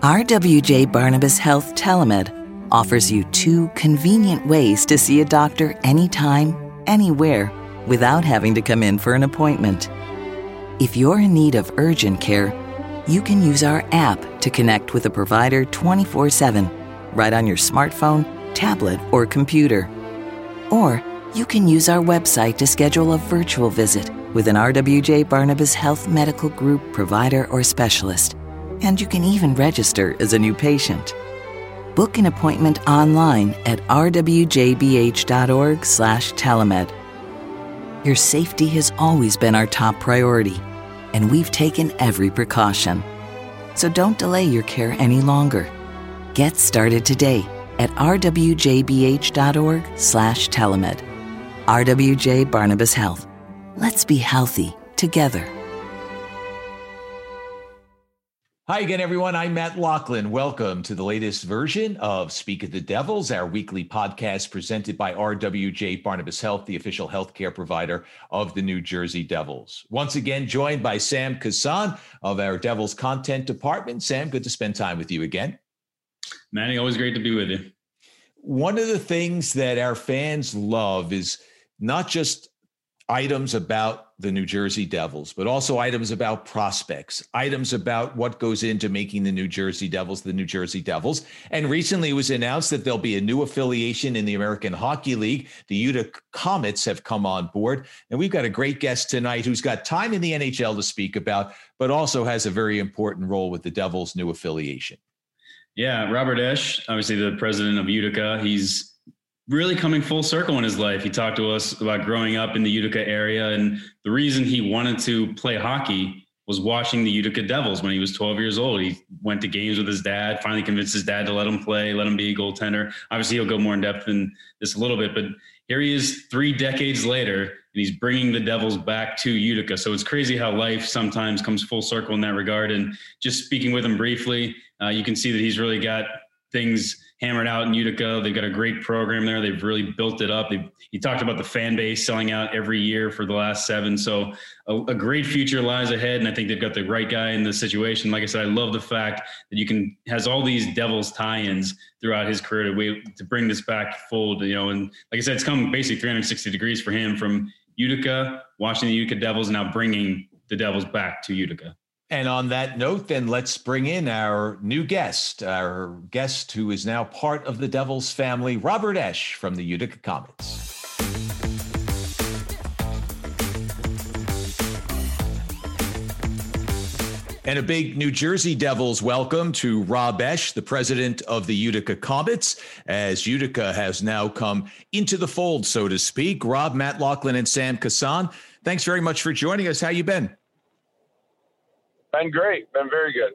RWJ Barnabas Health Telemed offers you two convenient ways to see a doctor anytime, anywhere, without having to come in for an appointment. If you're in need of urgent care, you can use our app to connect with a provider 24 7 right on your smartphone, tablet, or computer. Or you can use our website to schedule a virtual visit with an RWJ Barnabas Health Medical Group provider or specialist. And you can even register as a new patient. Book an appointment online at rwjbh.org/telemed. Your safety has always been our top priority, and we've taken every precaution. So don't delay your care any longer. Get started today at rwjbh.org/telemed. RWJ Barnabas Health. Let's be healthy together. Hi again, everyone. I'm Matt Loughlin. Welcome to the latest version of Speak of the Devils, our weekly podcast presented by RWJ Barnabas Health, the official healthcare provider of the New Jersey Devils. Once again, joined by Sam Kazan of our Devils content department. Sam, good to spend time with you again. Manny, always great to be with you. One of the things that our fans love is not just items about the New Jersey Devils, but also items about prospects, items about what goes into making the New Jersey Devils the New Jersey Devils. And recently it was announced that there'll be a new affiliation in the American Hockey League. The Utica Comets have come on board. And we've got a great guest tonight who's got time in the NHL to speak about, but also has a very important role with the Devils' new affiliation. Yeah, Robert Esche, obviously the president of Utica. He's really coming full circle in his life. He talked to us about growing up in the Utica area. And the reason he wanted to play hockey was watching the Utica Devils when he was 12 years old. He went to games with his dad, finally convinced his dad to let him play, let him be a goaltender. Obviously, he'll go more in depth in this a little bit, but here he is three decades later, and he's bringing the Devils back to Utica. So it's crazy how life sometimes comes full circle in that regard. And just speaking with him briefly, uh, you can see that he's really got things hammered out in Utica. They've got a great program there. They've really built it up. They, he talked about the fan base selling out every year for the last seven. So a, a, great future lies ahead. And I think they've got the right guy in the situation. Like I said, I love the fact that you can has all these Devils tie-ins throughout his career to, to bring this back full. You know, and like I said, it's come basically 360 degrees for him from Utica, watching the Utica Devils, now bringing the Devils back to Utica. And on that note, then let's bring in our new guest, our guest who is now part of the Devils family, Robert Esche from the Utica Comets. And a big New Jersey Devils welcome to Rob Esche, the president of the Utica Comets, as Utica has now come into the fold, so to speak. Rob, Matt Loughlin, and Sam Kazan, thanks very much for joining us. How you been? Been great. Been very good.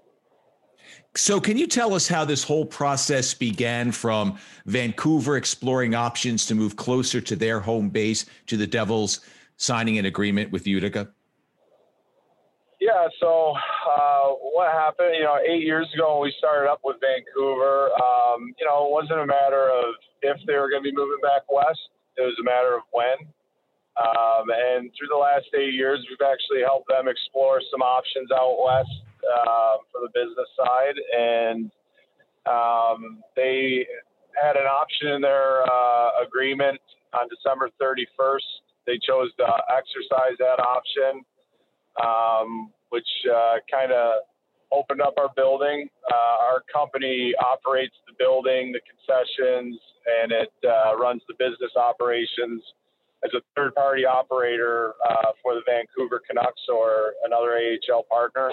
So, can you tell us how this whole process began from Vancouver exploring options to move closer to their home base to the Devils signing an agreement with Utica? Yeah, so uh, what happened, you know, eight years ago when we started up with Vancouver, um, you know, it wasn't a matter of if they were going to be moving back west, it was a matter of when. Um, and through the last eight years, we've actually helped them explore some options out west uh, for the business side. And um, they had an option in their uh, agreement on December 31st. They chose to exercise that option, um, which uh, kind of opened up our building. Uh, our company operates the building, the concessions, and it uh, runs the business operations as a third party operator uh, for the Vancouver Canucks or another AHL partner.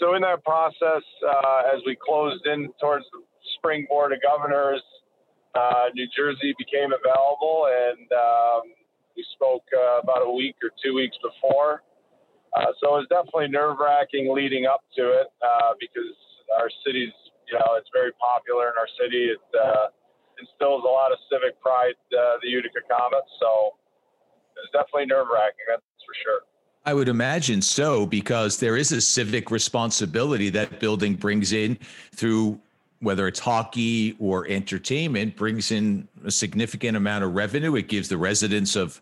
So, in that process, uh, as we closed in towards the spring board of governors, uh, New Jersey became available, and um, we spoke uh, about a week or two weeks before. Uh, so it was definitely nerve wracking leading up to it uh, because our city's, you know, it's very popular in our city. It instills a lot of civic pride, the Utica Comets. So it's definitely nerve wracking. That's for sure. I would imagine so, because there is a civic responsibility that building brings in through whether it's hockey or entertainment, brings in a significant amount of revenue. It gives the residents of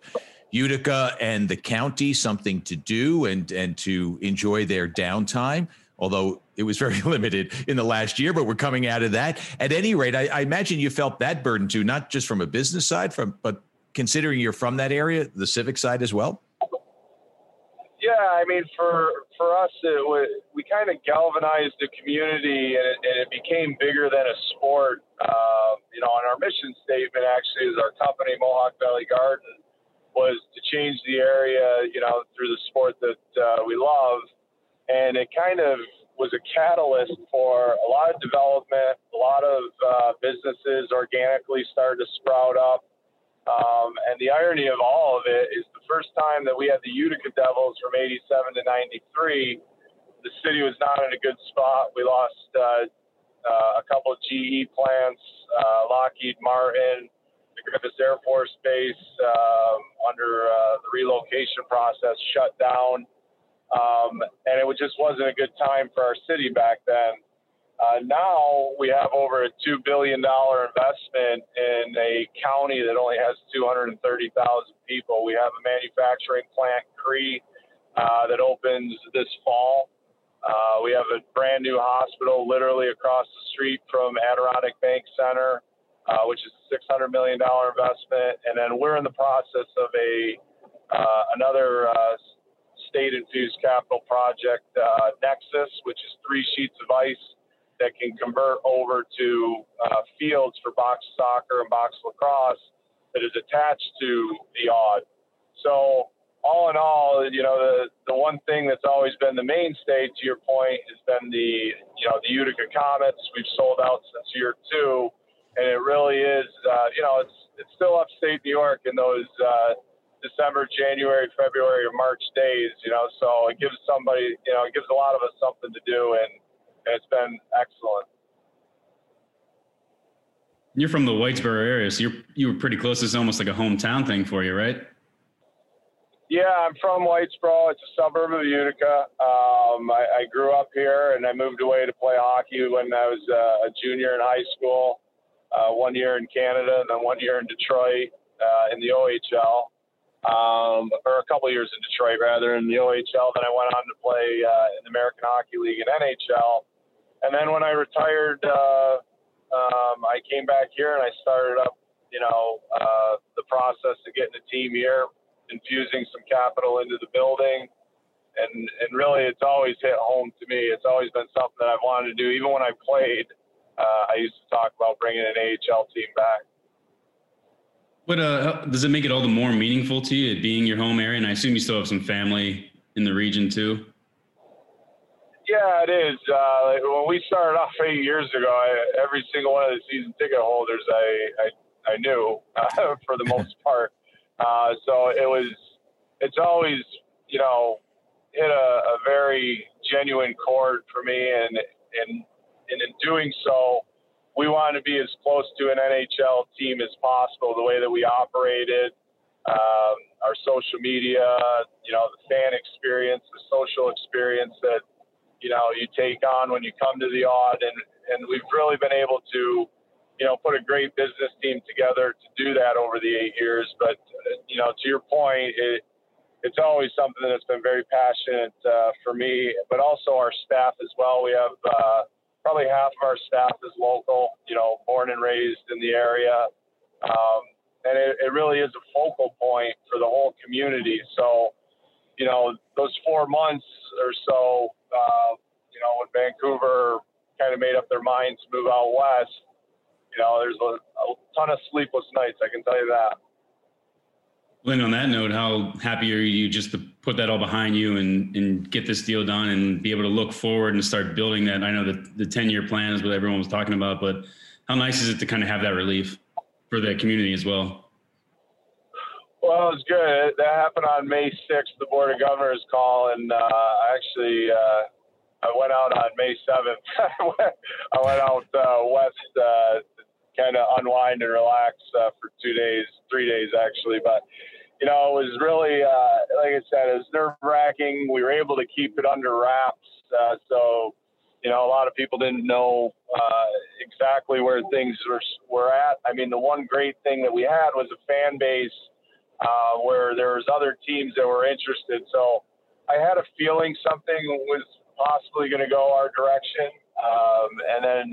Utica and the county something to do and and to enjoy their downtime. although it was very limited in the last year, but we're coming out of that. At any rate, I, I imagine you felt that burden too, not just from a business side, from but considering you're from that area, the civic side as well. Yeah, I mean, for for us, it was, we kind of galvanized the community, and it, and it became bigger than a sport. Uh, you know, and our mission statement actually is our company, Mohawk Valley Garden, was to change the area. You know, through the sport that uh, we love, and it kind of was a catalyst for a lot of development. A lot of uh, businesses organically started to sprout up. Um, and the irony of all of it is the first time that we had the Utica Devils from 87 to 93, the city was not in a good spot. We lost uh, uh, a couple of GE plants, uh, Lockheed Martin, the Griffiss Air Force Base um, under uh, the relocation process shut down. Um, and it just wasn't a good time for our city back then. Uh, now we have over a $2 billion investment in a county that only has 230,000 people. We have a manufacturing plant, Cree, uh, that opens this fall. Uh, we have a brand new hospital literally across the street from Adirondack Bank Center, uh, which is a $600 million investment. And then we're in the process of a uh, another uh, state infused capital project, Nexus, which is three sheets of ice that can convert over to uh, fields for box soccer and box lacrosse that is attached to the Aud. So all in all, you know, the, the one thing that's always been the mainstay, to your point, has been the, you know, the Utica Comets. We've sold out since year two, and it really is, uh, you know, it's it's still upstate New York in those uh, December, January, February, or March days, you know. So it gives somebody, you know, it gives a lot of us something to do, and it's been excellent. You're from the Whitesboro area, so you're you were pretty close. It's almost like a hometown thing for you, right? Yeah, I'm from Whitesboro. It's a suburb of Utica. Um, I, I, grew up here, and I moved away to play hockey when I was uh, a junior in high school. Uh, one year in Canada, and then one year in Detroit uh, in the OHL, um, or a couple years in Detroit rather in the OHL. Then I went on to play uh, in the American Hockey League and NHL. And then when I retired, uh, um, I came back here and I started up, you know, uh, the process of getting a team here, infusing some capital into the building. And, and really, it's always hit home to me. It's always been something that I've wanted to do. Even when I played, uh, I used to talk about bringing an AHL team back. What uh, does it make it all the more meaningful to you, being your home area? And I assume you still have some family in the region too. Yeah, it is. Uh, when we started off eight years ago, I, every single one of the season ticket holders I I, I knew uh, for the most part. Uh, so it was. It's always you know hit a, a very genuine chord for me, and and and in doing so, we wanted to be as close to an NHL team as possible. The way that we operated, um, our social media, you know, the fan experience, the social experience that you know you take on when you come to the Aud, and and we've really been able to you know put a great business team together to do that over the eight years. But you know, to your point, it it's always something that's been very passionate uh, for me, but also our staff as well. We have uh, probably half of our staff is local, you know, born and raised in the area. Um, and it, it really is a focal point for the whole community. So, you know, those four months or so, uh, you know, when Vancouver kind of made up their minds to move out west, you know, there's a, a ton of sleepless nights. I can tell you that. Lynn, on that note, how happy are you just to put that all behind you and, and get this deal done and be able to look forward and start building that? I know that the 10 year plan is what everyone was talking about, but how nice is it to kind of have that relief for the community as well? Well, it was good. That happened on May 6th, the Board of Governors call, and uh, actually, uh, I went out on May 7th. I went out uh, west uh, kind of unwind and relax uh, for two days, three days actually. But, you know, it was really, uh, like I said, it was nerve wracking. We were able to keep it under wraps. so, you know, a lot of people didn't know exactly where things were, were at. I mean, the one great thing that we had was a fan base – where there was other teams that were interested. So I had a feeling something was possibly going to go our direction. Um, and then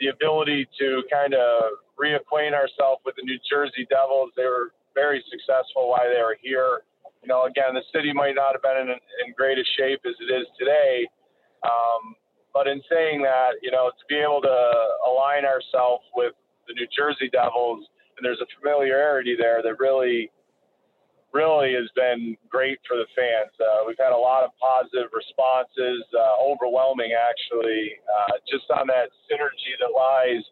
the ability to kind of reacquaint ourselves with the New Jersey Devils. They were very successful while they were here. You know, again, the city might not have been in, in greatest shape as it is today. Um, but in saying that, you know, to be able to align ourselves with the New Jersey Devils, and there's a familiarity there that really really has been great for the fans. Uh, we've had a lot of positive responses, uh, overwhelming actually, uh, just on that synergy that lies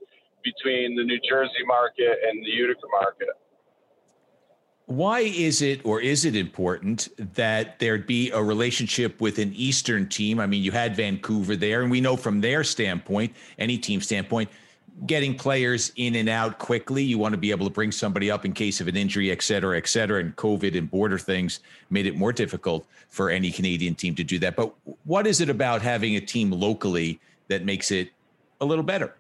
between the New Jersey market and the Utica market. Why is it, or is it important that there'd be a relationship with an Eastern team? I mean, you had Vancouver there, and we know from their standpoint, any team standpoint, getting players in and out quickly. You want to be able to bring somebody up in case of an injury, et cetera, et cetera. And COVID and border things made it more difficult for any Canadian team to do that. But what is it about having a team locally that makes it a little better?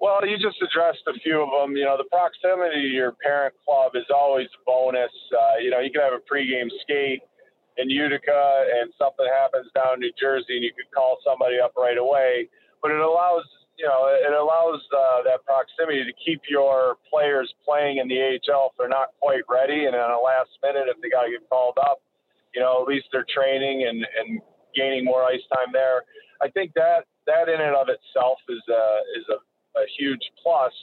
Well, you just addressed a few of them. You know, the proximity to your parent club is always a bonus. Uh, you know, you can have a pregame skate in Utica and something happens down in New Jersey and you could call somebody up right away. But it allows you know, it allows uh, that proximity to keep your players playing in the AHL if they're not quite ready, and on the last minute, if they got to get called up, you know, at least they're training and, and gaining more ice time there. I think that that in and of itself is a is a, a huge plus.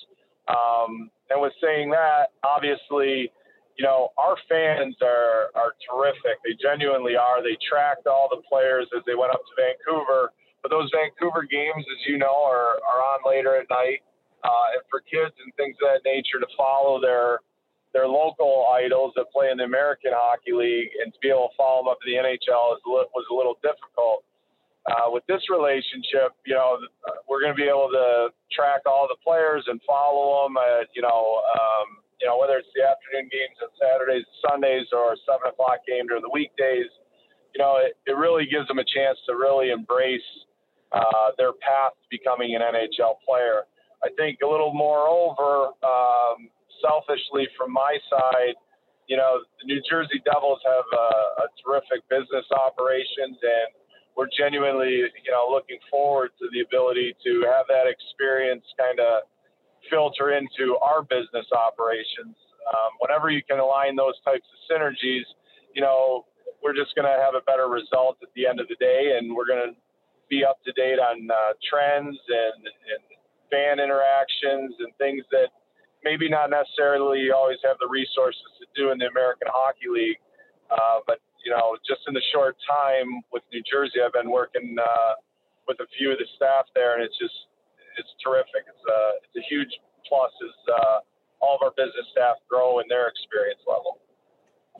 Um, and with saying that, obviously, you know, our fans are are terrific. They genuinely are. They tracked all the players as they went up to Vancouver but those Vancouver games, as you know, are, are on later at night. Uh, and for kids and things of that nature to follow their their local idols that play in the American Hockey League and to be able to follow them up to the NHL is, was a little difficult. Uh, with this relationship, you know, we're going to be able to track all the players and follow them. At, you know, um, you know whether it's the afternoon games on Saturdays, and Sundays, or seven o'clock game during the weekdays. You know, it, it really gives them a chance to really embrace uh, their path to becoming an NHL player. I think a little moreover, um, selfishly from my side, you know, the New Jersey Devils have a, a terrific business operations, and we're genuinely, you know, looking forward to the ability to have that experience kind of filter into our business operations. Um, whenever you can align those types of synergies, you know, we're just going to have a better result at the end of the day, and we're going to be up to date on uh, trends and, and fan interactions and things that maybe not necessarily always have the resources to do in the American Hockey League. Uh, but you know, just in the short time with New Jersey, I've been working uh, with a few of the staff there, and it's just it's terrific. It's a it's a huge plus as uh, all of our business staff grow in their experience level.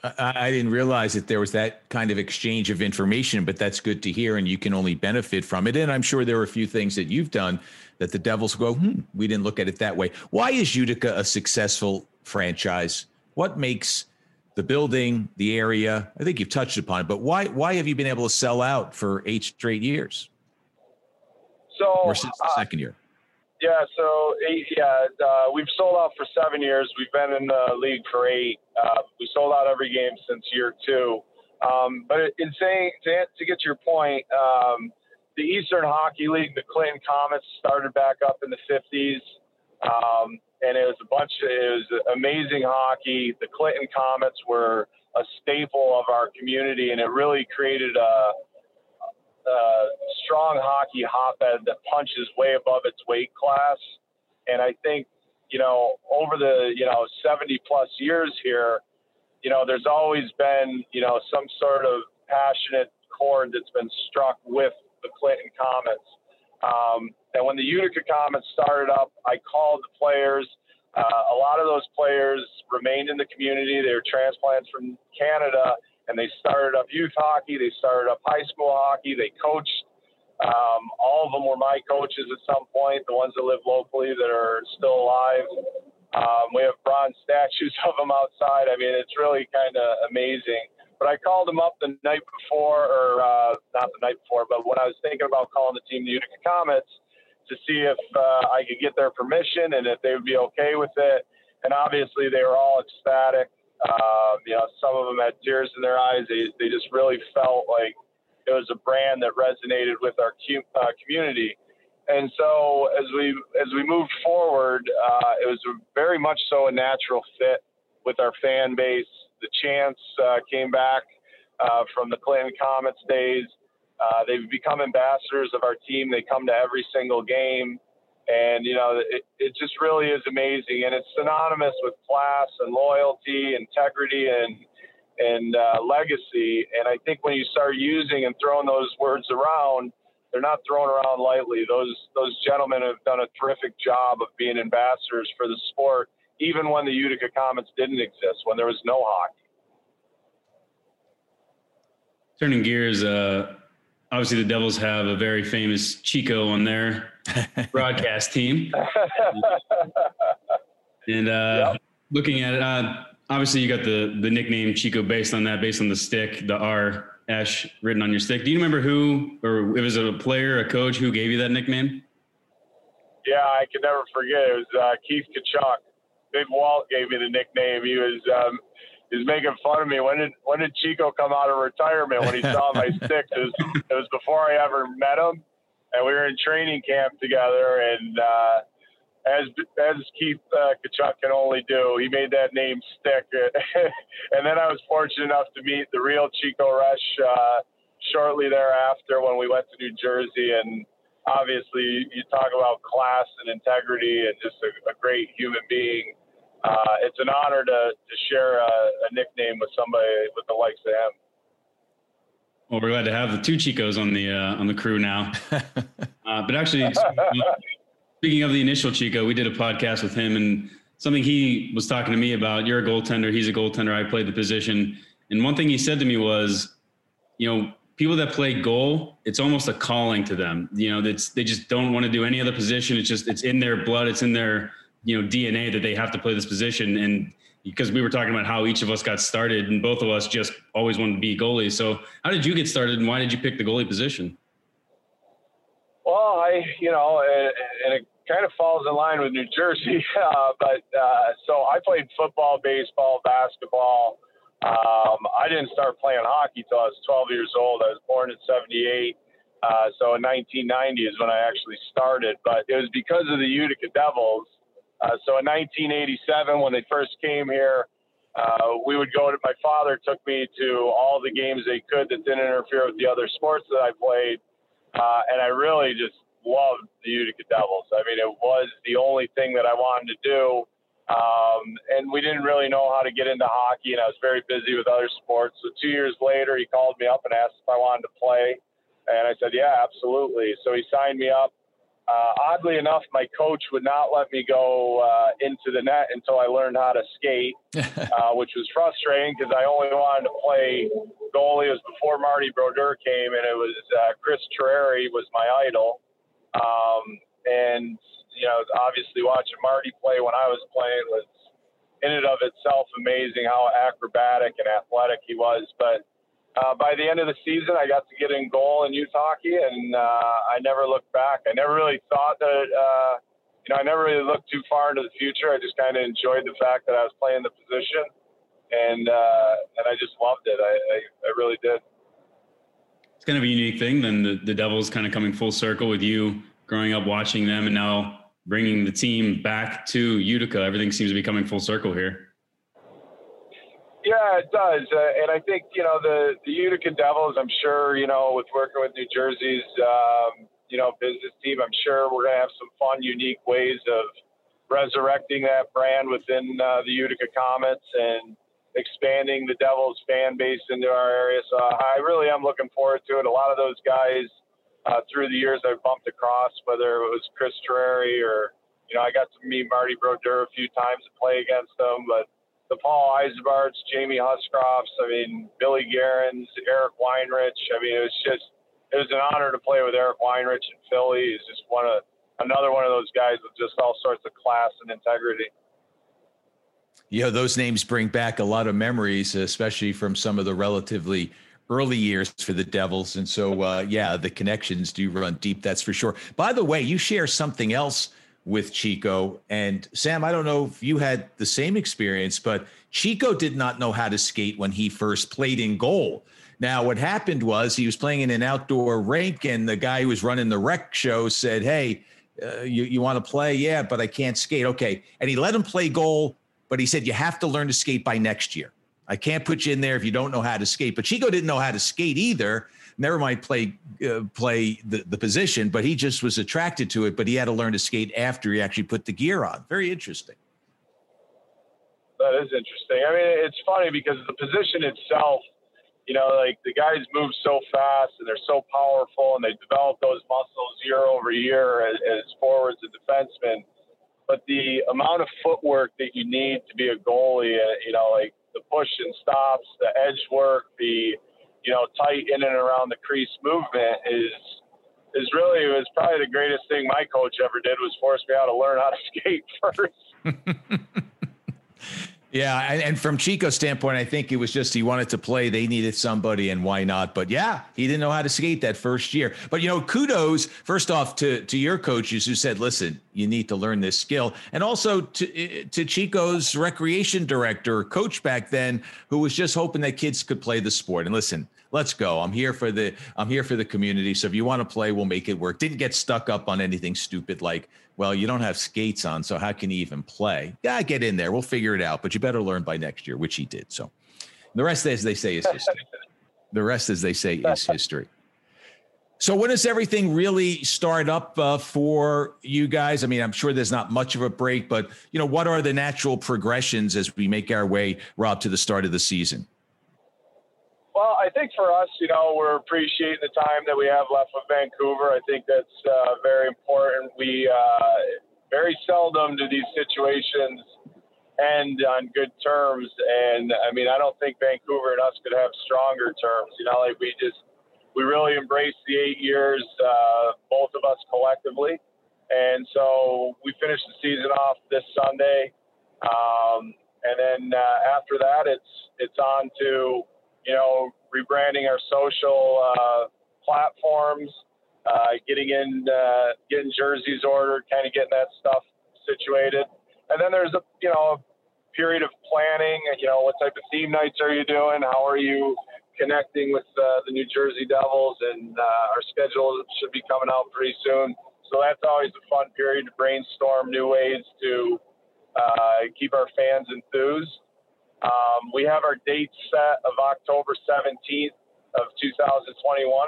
I, didn't realize that there was that kind of exchange of information, but that's good to hear, and you can only benefit from it. And I'm sure there are a few things that you've done that the Devils go, hmm, we didn't look at it that way. Why is Utica a successful franchise? What makes the building, the area? I think you've touched upon it, but why why have you been able to sell out for eight straight years? So, or since the uh, second year? Yeah, so eight, yeah, uh, we've sold out for seven years. We've been in the league for eight. Uh, we sold out every game since year two. Um, but in saying to, to, get to your point, um, the Eastern Hockey League, the Clinton Comets, started back up in the 50s, um, and it was a bunch. Of, it was amazing hockey. The Clinton Comets were a staple of our community, and it really created a uh, strong hockey hotbed that punches way above its weight class. And I think, you know, over the, you know, 70 plus years here, you know, there's always been, you know, some sort of passionate chord that's been struck with the Clinton Comets. Um, and when the Utica Comets started up, I called the players. Uh, a lot of those players remained in the community. They were transplants from Canada and they started up youth hockey. They started up high school hockey. They coached. Um, all of them were my coaches at some point. The ones that live locally that are still alive. Um, we have bronze statues of them outside. I mean, it's really kind of amazing. But I called them up the night before, or uh, not the night before, but when I was thinking about calling the team the Utica Comets to see if uh, I could get their permission and if they would be okay with it. And obviously, they were all ecstatic. Um, you know, some of them had tears in their eyes. They, they just really felt like, it was a brand that resonated with our uh, community. And so as we as we moved forward, uh, it was very much so a natural fit with our fan base. The chants uh, came back uh, from the Clinton Comets days. Uh, they've become ambassadors of our team. They come to every single game, and you know it, it just really is amazing. And it's synonymous with class and loyalty, integrity, and and uh, legacy. And I think when you start using and throwing those words around, they're not thrown around lightly. Those those gentlemen have done a terrific job of being ambassadors for the sport, even when the Utica Comets didn't exist, when there was no hockey. Turning gears, uh, obviously the Devils have a very famous Chico on their broadcast team, and uh, yep. looking at it, uh, obviously you got the the nickname Chico based on that, based on the stick, the R Esche written on your stick. Do you remember who, or it was a player, a coach, who gave you that nickname? Yeah, I can never forget. It was uh, Keith Tkachuk. Big Walt gave me the nickname. He was um, he was making fun of me. When did when did Chico come out of retirement? When he saw my stick, it was it was before I ever met him, and we were in training camp together, and. uh as as Keith uh, Tkachuk can only do. He made that name stick, and then I was fortunate enough to meet the real Chico Resch uh, shortly thereafter when we went to New Jersey. And obviously, you talk about class and integrity, and just a, a great human being. Uh, it's an honor to, to share a, a nickname with somebody with the likes of him. Well, we're glad to have the two Chicos on the uh, on the crew now. Uh, but actually, Speaking of the initial Chico, we did a podcast with him and something he was talking to me about. You're a goaltender, he's a goaltender. I played the position. And one thing he said to me was, you know, people that play goal, it's almost a calling to them. You know, that's they just don't want to do any other position. It's just it's in their blood, it's in their, you know, DNA that they have to play this position. And because we were talking about how each of us got started and both of us just always wanted to be goalies. So how did you get started and why did you pick the goalie position? Well, I, you know, and it kind of falls in line with New Jersey. Uh, but uh, so I played football, baseball, basketball. Um, I didn't start playing hockey till I was 12 years old. I was born in 78. Uh, so in 1990 is when I actually started, but it was because of the Utica Devils. Uh, so in 1987, when they first came here, uh, we would go to, my father took me to all the games they could that didn't interfere with the other sports that I played. Uh, and I really just loved the Utica Devils. I mean, it was the only thing that I wanted to do. Um, and we didn't really know how to get into hockey, and I was very busy with other sports. So two years later, he called me up and asked if I wanted to play, and I said, "Yeah, absolutely." So he signed me up. Uh, oddly enough, my coach would not let me go uh, into the net until I learned how to skate, uh, which was frustrating because I only wanted to play goalie. It was before Marty Brodeur came, and it was uh, Chris Terreri was my idol. Um, and you know, obviously watching Marty play when I was playing was in and of itself amazing how acrobatic and athletic he was. But uh, by the end of the season, I got to get in goal in youth hockey, and uh, I never looked back. I never really thought that, uh, you know, I never really looked too far into the future. I just kind of enjoyed the fact that I was playing the position, and uh, and I just loved it. I, I, I really did it's kind of a unique thing. Then the, the Devils kind of coming full circle with you growing up watching them and now bringing the team back to Utica. Everything seems to be coming full circle here. Yeah, it does, uh, and I think you know the the Utica Devils. I'm sure you know with working with New Jersey's um, you know business team. I'm sure we're going to have some fun, unique ways of resurrecting that brand within uh, the Utica Comets and expanding the Devils fan base into our area. So I really am looking forward to it. A lot of those guys uh, through the years I've bumped across, whether it was Chris Terreri or, you know, I got to meet Marty Brodeur a few times and play against them, but the Paul Eisenbarts, Jamie Huscroffs, I mean, Billy Guerins, Eric Weinrich. I mean, it was just, it was an honor to play with Eric Weinrich in Philly. He's just one of, another one of those guys with just all sorts of class and integrity you know those names bring back a lot of memories especially from some of the relatively early years for the devils and so uh, yeah the connections do run deep that's for sure by the way you share something else with chico and sam i don't know if you had the same experience but chico did not know how to skate when he first played in goal Now, what happened was he was playing in an outdoor rink, and the guy who was running the rec show said, Hey, uh, you, you want to play? Yeah, but I can't skate. Okay. And he let him play goal, but he said, You have to learn to skate by next year. I can't put you in there if you don't know how to skate. But Chico didn't know how to skate either. Never mind play uh, play the, the position, but he just was attracted to it. But he had to learn to skate after he actually put the gear on. Very interesting. That is interesting. I mean, it's funny because the position itself, you know, like the guys move so fast and they're so powerful and they develop those muscles year over year as, as forwards and defensemen. But the amount of footwork that you need to be a goalie, uh, you know, like the push and stops, the edge work, the you know tight in and around the crease movement is is really was probably the greatest thing my coach ever did was force me how to learn how to skate first. Yeah, and, and, from Chico's standpoint, I think it was just he wanted to play. They needed somebody, and why not? But yeah, he didn't know how to skate that first year. But you know, kudos first off to to your coaches who said, "Listen, you need to learn this skill," and also to eh, to Chico's recreation director, coach back then, who was just hoping that kids could play the sport. And listen, let's go. I'm here for the I'm here for the community. So if you want to play, we'll make it work. Didn't get stuck up on anything stupid like, well, you don't have skates on, so how can you even play? Yeah, get in there. We'll figure it out. But you better learn by next year, which he did. So the rest, as they say, is history. the rest, as they say, is history. So when does everything really start up uh, for you guys? I mean, I'm sure there's not much of a break, but you know, what are the natural progressions as we make our way, Rob, to the start of the season? Well, I think for us, you know, we're appreciating the time that we have left with Vancouver. I think that's uh, very important. We uh, very seldom do these situations end on good terms, and I mean, I don't think Vancouver and us could have stronger terms. You know, like we just we really embraced the eight years, uh, both of us collectively, and so we finished the season off this Sunday, um, and then uh, after that, it's it's on to you know, rebranding our social uh, platforms, uh, getting in, uh, getting jerseys ordered, kind of getting that stuff situated. And then there's a, you know, period of planning. You know, what type of theme nights are you doing? How are you connecting with uh, the New Jersey Devils? And uh, our schedule should be coming out pretty soon. So that's always a fun period to brainstorm new ways to uh, keep our fans enthused. Um, we have our date set of October 17th of 2021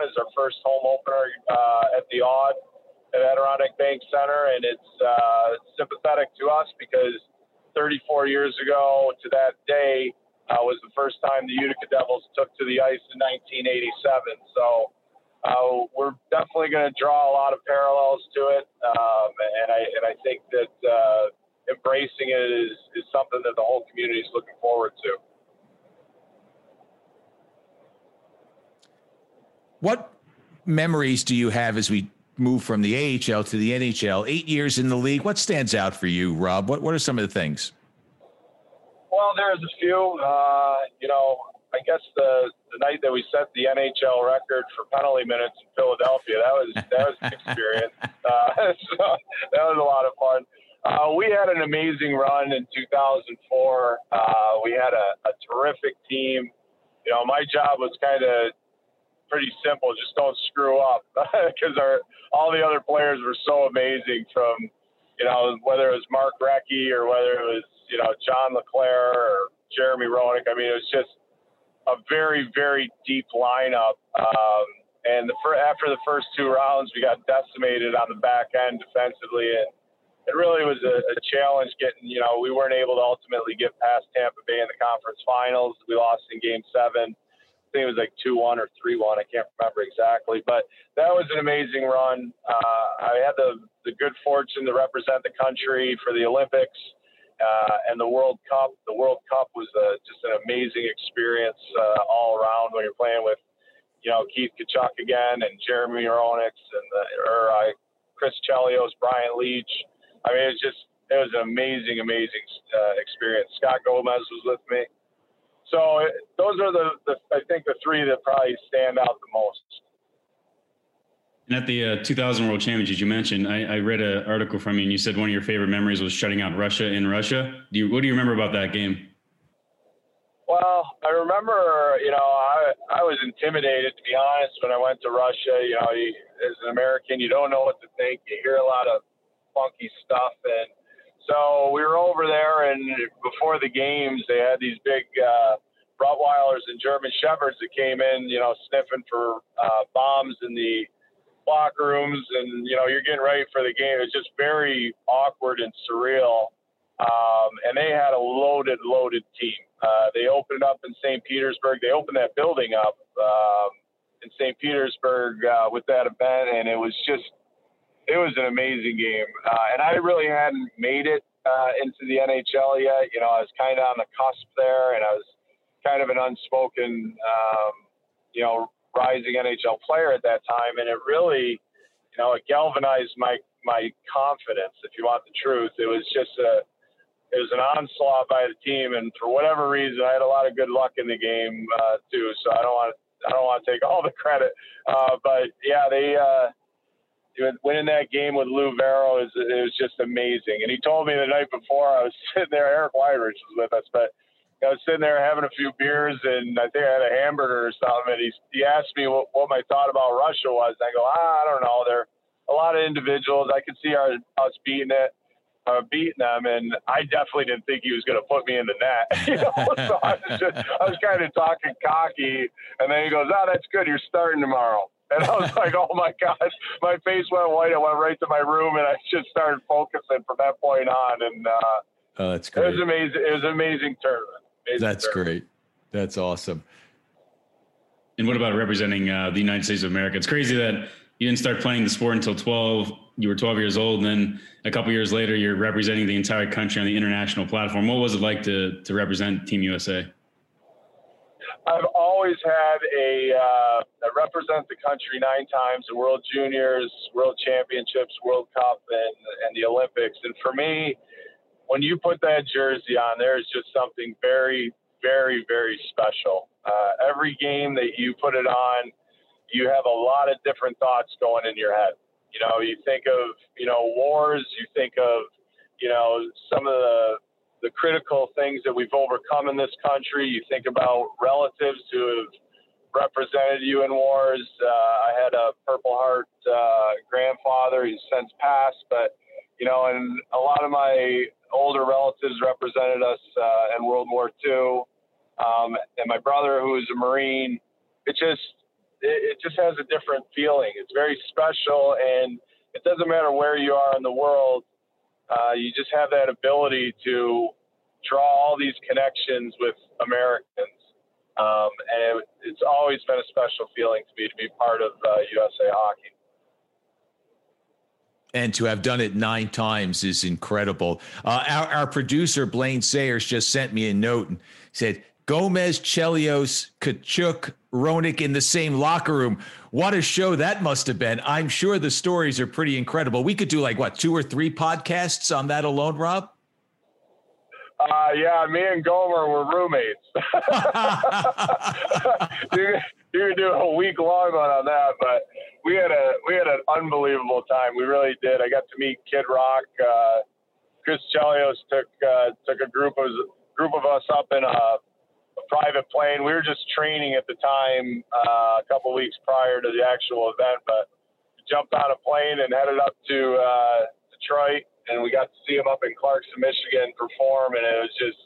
as our first home opener uh, at the Aud at Adirondack Bank Center, and it's uh, sympathetic to us because 34 years ago to that day uh, was the first time the Utica Devils took to the ice in 1987. So uh, we're definitely going to draw a lot of parallels to it, um, and I and I think that uh, embracing it is, is something that the whole community is looking forward to. What memories do you have as we move from the AHL to the NHL? Eight years in the league. What stands out for you, Rob? What What are some of the things? Well, there's a few. Uh, you know, I guess the the night that we set the NHL record for penalty minutes in Philadelphia, that was that was an experience. Uh, so that was a lot of fun. Uh, we had an amazing run in 2004. Uh, we had a, a terrific team. You know, my job was kind of pretty simple. Just don't screw up because our all the other players were so amazing. From you know whether it was Mark Recchi or whether it was you know John LeClair or Jeremy Roenick. I mean, it was just a very very deep lineup. Um, and the after the first two rounds, we got decimated on the back end defensively and it really was a, a challenge getting, you know, we weren't able to ultimately get past Tampa Bay in the conference finals. We lost in game seven. I think it was like 2 1 or 3 1. I can't remember exactly. But that was an amazing run. Uh, I had the, the good fortune to represent the country for the Olympics uh, and the World Cup. The World Cup was a, just an amazing experience uh, all around when you're playing with, you know, Keith Tkachuk again and Jeremy Roenick and the, or uh, Chris Chelios, Brian Leetch. I mean, it's just it was an amazing, amazing uh, experience. Scott Gomez was with me, so it, those are the, the I think the three that probably stand out the most. And at the uh, 2000 World Championships, you mentioned I, I read an article from you, and you said one of your favorite memories was shutting out Russia in Russia. Do you what do you remember about that game? Well, I remember, you know, I I was intimidated to be honest when I went to Russia. You know, you, as an American, you don't know what to think. You hear a lot of funky stuff, and so we were over there. And before the games, they had these big uh, Rottweilers and German Shepherds that came in, you know, sniffing for uh, bombs in the locker rooms, and you know, you're getting ready for the game. It's just very awkward and surreal. Um, and they had a loaded, loaded team. Uh, they opened up in St. Petersburg. They opened that building up um, in St. Petersburg uh, with that event, and it was just, it was an amazing game. Uh, and I really hadn't made it uh, into the NHL yet. You know, I was kind of on the cusp there, and I was kind of an unspoken, um, you know, rising NHL player at that time, and it really, you know, it galvanized my my confidence. If you want the truth, it was just a it was an onslaught by the team, and for whatever reason, I had a lot of good luck in the game uh, too. So I don't want I don't want to take all the credit, uh, but yeah, they uh, winning that game with Lou Vairo is it was just amazing. And he told me the night before I was sitting there, Eric Weinrich was with us, but I was sitting there having a few beers, and I think I had a hamburger or something. And he he asked me what, what my thought about Russia was. And I go, ah, I don't know. They're a lot of individuals. I could see our, us beating it uh, beating them, and I definitely didn't think he was going to put me in the net. You know, so I was just, I was kind of talking cocky, and then he goes, "Oh, that's good. You're starting tomorrow." And I was like, "Oh my gosh!" My face went white. I went right to my room, and I just started focusing from that point on. And uh, oh, that's great. It was amazing. It was an amazing tournament. Amazing that's tournament. great. That's awesome. And what about representing uh, the United States of America? It's crazy that you didn't start playing the sport until 12 you were 12 years old and then a couple years later you're representing the entire country on the international platform what was it like to to represent team usa i've always had a uh, I represent the country nine times the world juniors world championships world cup and and the olympics and for me when you put that jersey on there's just something very very very special uh, every game that you put it on you have a lot of different thoughts going in your head. You know, you think of, you know, wars, you think of, you know, some of the the critical things that we've overcome in this country. You think about relatives who have represented you in wars. Uh, I had a Purple Heart uh, grandfather. He's since passed, but you know, and a lot of my older relatives represented us uh, in World War II. Um, and my brother, who was a Marine, it just it, it just has a different feeling. It's very special, and it doesn't matter where you are in the world. Uh, you just have that ability to draw all these connections with Americans. Um, and it, it's always been a special feeling to me to be part of uh, USA Hockey. And to have done it nine times is incredible. Uh, our, our producer, Blaine Sayers, just sent me a note and said, Gomez, Chelios, Tkachuk, Roenick in the same locker room. What a show that must have been. I'm sure the stories are pretty incredible. We could do like what, two or three podcasts on that alone, Rob? Uh, yeah, me and Gomer were roommates. you, you do a week long one on that, but we had a we had an unbelievable time. We really did. I got to meet Kid Rock. Uh, Chris Chelios took uh, took a group of group of us up in a a private plane. We were just training at the time, uh, a couple weeks prior to the actual event, but jumped on a plane and headed up to uh, Detroit, and we got to see him up in Clarkston, Michigan, perform, and it was just.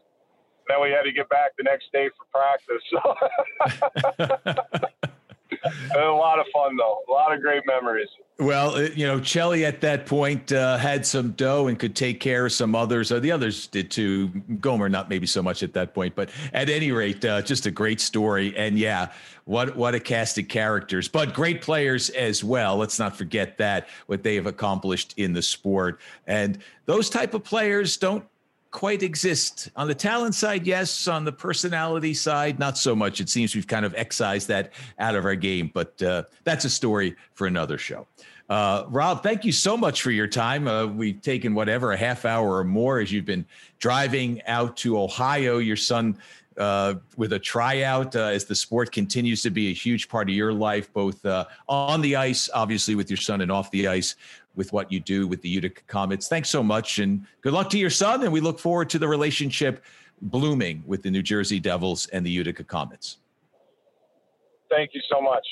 Then we had to get back the next day for practice. So a lot of fun though. A lot of great memories. Well, uh, you know, Chelly at that point uh, had some dough and could take care of some others. Uh, the others did too. Gomer, not maybe so much at that point, but at any rate, uh, just a great story. And yeah, what what a cast of characters, but great players as well. Let's not forget that what they have accomplished in the sport. And those type of players don't quite exist. On the talent side, yes. On the personality side, not so much. It seems we've kind of excised that out of our game, but uh, that's a story for another show. Uh, Rob, thank you so much for your time. Uh, we've taken whatever, a half hour or more as you've been driving out to Ohio. Your son uh, with a tryout uh, as the sport continues to be a huge part of your life, both uh, on the ice, obviously with your son, and off the ice with what you do with the Utica Comets. Thanks so much, and good luck to your son. And we look forward to the relationship blooming with the New Jersey Devils and the Utica Comets. Thank you so much.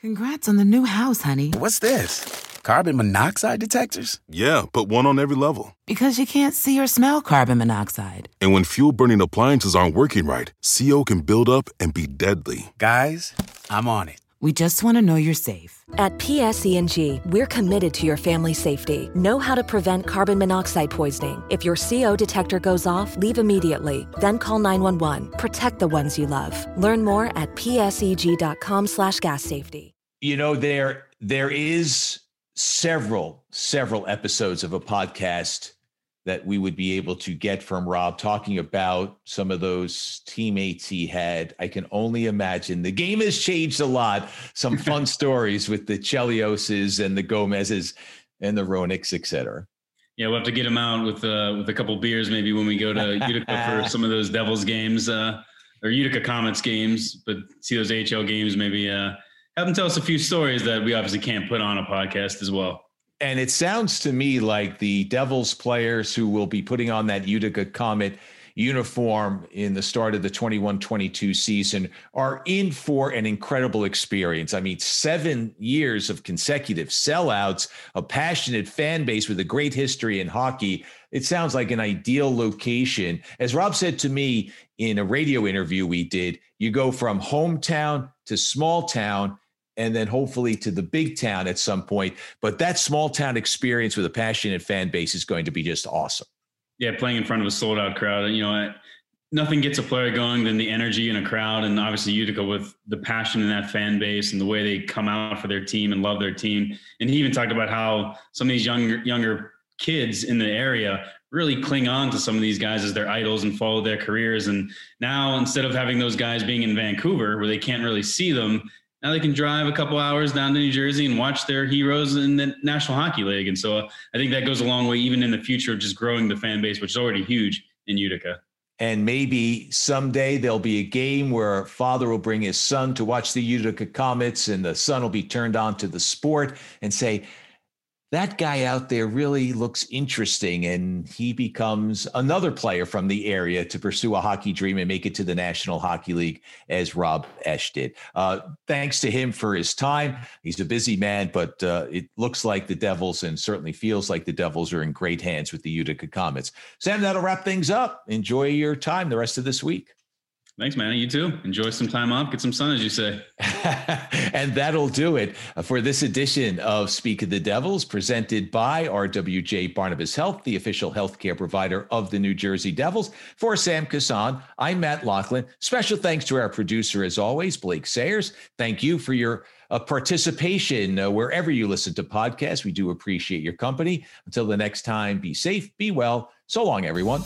Congrats on the new house, honey. What's this? Carbon monoxide detectors? Yeah, but one on every level. Because you can't see or smell carbon monoxide. And when fuel burning appliances aren't working right, CO can build up and be deadly. Guys, I'm on it. We just want to know you're safe. At PSEG, we're committed to your family safety. Know how to prevent carbon monoxide poisoning. If your CO detector goes off, leave immediately. Then call 911. Protect the ones you love. Learn more at pseg.com/slash gas safety. You know, there there is several, several episodes of a podcast that we would be able to get from Rob talking about some of those teammates he had. I can only imagine the game has changed a lot. Some fun stories with the Chelioses and the Gomezes and the Roenicks, et cetera. Yeah, we'll have to get him out with uh, with a couple beers maybe when we go to Utica for some of those Devils games uh, or Utica Comets games, but see those HL games maybe. Uh, have him tell us a few stories that we obviously can't put on a podcast as well. And it sounds to me like the Devils players who will be putting on that Utica Comet uniform in the start of the 21 22 season are in for an incredible experience. I mean, seven years of consecutive sellouts, a passionate fan base with a great history in hockey. It sounds like an ideal location. As Rob said to me in a radio interview we did, you go from hometown to small town and then hopefully to the big town at some point. But that small town experience with a passionate fan base is going to be just awesome. Yeah, playing in front of a sold out crowd. You know, nothing gets a player going than the energy in a crowd. And obviously, Utica with the passion in that fan base and the way they come out for their team and love their team. And he even talked about how some of these younger younger kids in the area really cling on to some of these guys as their idols and follow their careers. And now instead of having those guys being in Vancouver where they can't really see them, now they can drive a couple hours down to New Jersey and watch their heroes in the National Hockey League. And so uh, I think that goes a long way, even in the future of just growing the fan base, which is already huge in Utica. And maybe someday there'll be a game where father will bring his son to watch the Utica Comets and the son will be turned on to the sport and say, that guy out there really looks interesting and he becomes another player from the area to pursue a hockey dream and make it to the national hockey league as rob Esche did. Uh, thanks to him for his time. He's a busy man but uh, it looks like the devils and certainly feels like the devils are in great hands with the utica comets. Sam that'll wrap things up. Enjoy your time the rest of this week Thanks, man. You too. Enjoy some time off, get some sun, as you say. and that'll do it for this edition of Speak of the Devils, presented by RWJ Barnabas Health, the official healthcare provider of the New Jersey Devils. For Sam Kasan, I'm Matt Loughlin. Special thanks to our producer, as always, Blake Sayers. Thank you for your uh, participation uh, wherever you listen to podcasts. We do appreciate your company. Until the next time, be safe, be well. So long, everyone.